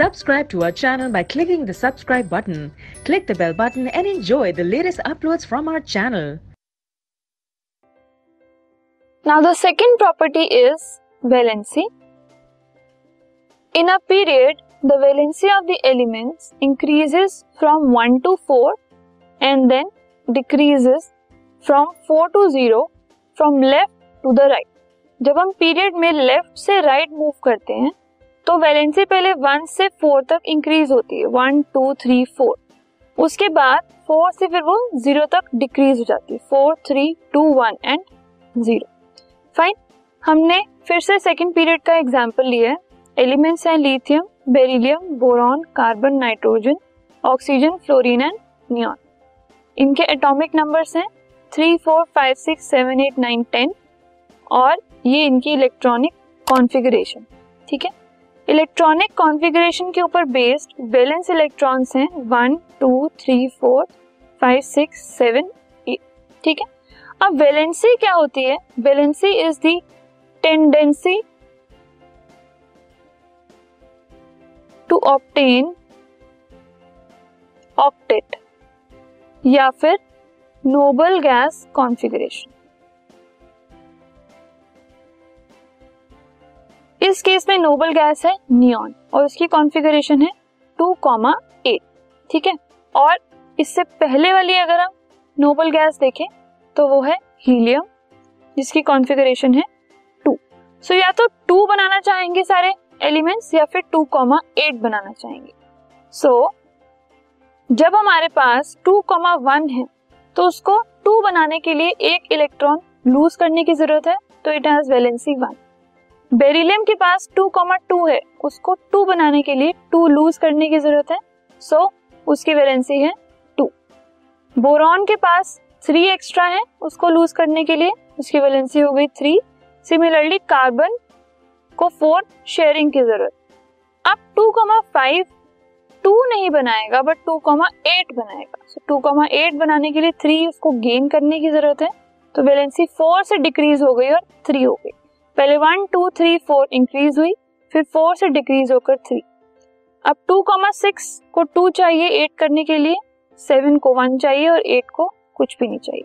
Subscribe to our channel by clicking the subscribe button. Click the bell button and enjoy the latest uploads from our channel. Now the second property is valency. In a period, the valency of the elements increases from 1 to 4 and then decreases from 4 to 0 from left to the right. जब हम period में left से right right move करते हैं तो valency पहले one से four तक इंक्रीज होती है। वन टू थ्री फोर उसके बाद फोर से फिर वो ज़ीरो तक डिक्रीज हो जाती है। Four three two one and zero fine हमने फिर से सेकेंड पीरियड का एग्ज़ाम्पल लिया है। एलिमेंट्स हैं lithium beryllium boron carbon nitrogen oxygen fluorine and neon इनके एटॉमिक नंबर्स हैं three four five six seven eight nine ten और ये इनकी इलेक्ट्रॉनिक कॉन्फ़िगरेशन ठीक है? इलेक्ट्रॉनिक कॉन्फ़िगरेशन के ऊपर बेस्ड बैलेंस इलेक्ट्रॉन्स हैं। One two three four five six seven eight ठीक है? अब वैलेंसी क्या होती है? Valency is the tendency to obtain octet या फिर नोबल गैस कॉन्फ़िगरेशन इस केस में नोबल गैस है नियॉन और उसकी कॉन्फ़िगरेशन है टू कॉमा एट ठीक है? और इससे पहले वाली अगर हम नोबल गैस देखें तो वो है हीलियम जिसकी कॉन्फ़िगरेशन है टू। सो या तो टू बनाना चाहेंगे सारे एलिमेंट्स या फिर टू कॉमा एट बनाना चाहेंगे। सो so, जब हमारे पास टू कॉमा वन है तो उसको टू बनाने के लिए एक इलेक्ट्रॉन लूज करने की ज़रूरत है तो it has valency one beryllium के पास टू कॉमा टू है। उसको टू बनाने के लिए टू लूज करने की ज़रूरत है। सो so, उसकी वैलेंसी है टू। बोरॉन के पास थ्री एक्स्ट्रा है उसको लूज करने के लिए उसकी वैलेंसी हो गई थ्री सिमिलरली कार्बन को फोर शेयरिंग की ज़रूरत। अब टू कॉमा फाइव टू नहीं बनाएगा बट टू कॉमा एट बनाएगा। सो कॉमा एट बनाने के लिए थ्री उसको गेन करने की ज़रूरत है। तो वैलेंसी फोर से डिक्रीज हो गई और थ्री हो गई। पहले one two three four increase हुई फिर फोर से डिक्रीज होकर थ्री अब टू कॉमा सिक्स को टू चाहिए एट करने के लिए सेवन को वन चाहिए और एट को कुछ भी नहीं चाहिए.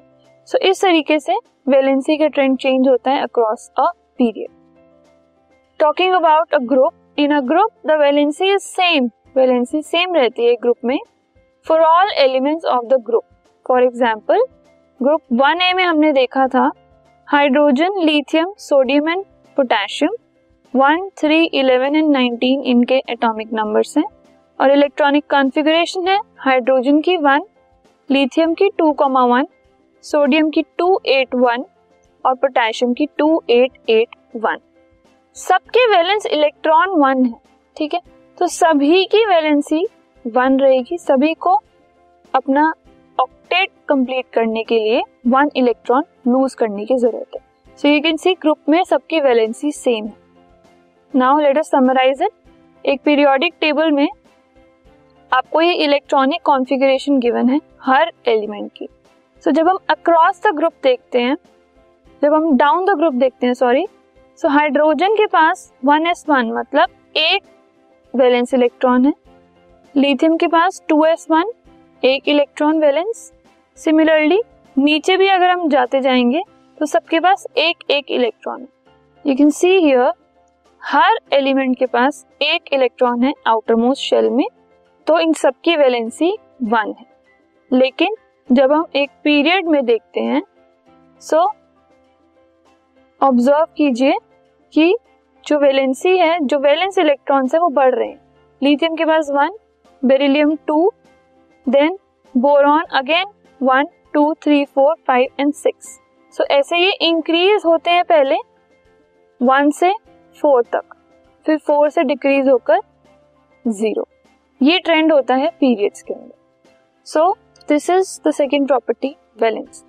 सो so, इस तरीके से वैलेंसी का ट्रेंड चेंज होता है across a period talking about a group in a group the valency is same valency same रहती है ग्रुप में for all elements of the group for example group one A में हमने देखा था hydrogen, lithium, sodium and potassium. One, three, eleven and nineteen इनके atomic numbers हैं। और इलेक्ट्रॉनिक कॉन्फ़िगरेशन है हाइड्रोजन की वन, लिथियम की टू कॉमा वन, सोडियम की टू एट वन और पोटेशियम की टू एट एट वन। सबके वैलेंस इलेक्ट्रॉन वन है, ठीक है? तो सभी की वैलेंसी वन रहेगी, सभी को अपना ऑक्टेट कंप्लीट करने के लिए वन इलेक्ट्रॉन लूज करने की ज़रूरत है। So you can see group में सबकी वैलेंसी सेम है। Now let us summarize it एक पीरियोडिक टेबल में आपको ये इलेक्ट्रॉनिक कॉन्फ़िगरेशन गिवन है हर एलिमेंट की। सो so, जब हम अक्रॉस द ग्रुप देखते हैं जब हम डाउन द ग्रुप देखते हैं सॉरी सो हाइड्रोजन के पास वन एस वन मतलब एक वैलेंस इलेक्ट्रॉन है। लिथियम के पास टू एस वन एक इलेक्ट्रॉन वैलेंस सिमिलरली नीचे भी अगर हम जाते जाएँगे तो सबके पास एक एक इलेक्ट्रॉन है। यू कैन सी हियर हर एलिमेंट के पास एक इलेक्ट्रॉन है आउटर मोस्ट शेल में तो इन सबकी वैलेंसी वन है। लेकिन, जब हम एक पीरियड में देखते हैं सो ऑब्ज़र्व कीजिए कि जो वैलेंसी है, जो वैलेंस इलेक्ट्रॉन्स है, वो बढ़ रहे हैं। लिथियम के पास one beryllium two then boron again one two three four five and six so ऐसे ये इंक्रीज होते हैं पहले. वन से फोर तक. फिर फोर से डिक्रीज होकर ज़ीरो ये ट्रेंड होता है पीरियड्स के अंदर. So this is the second property valence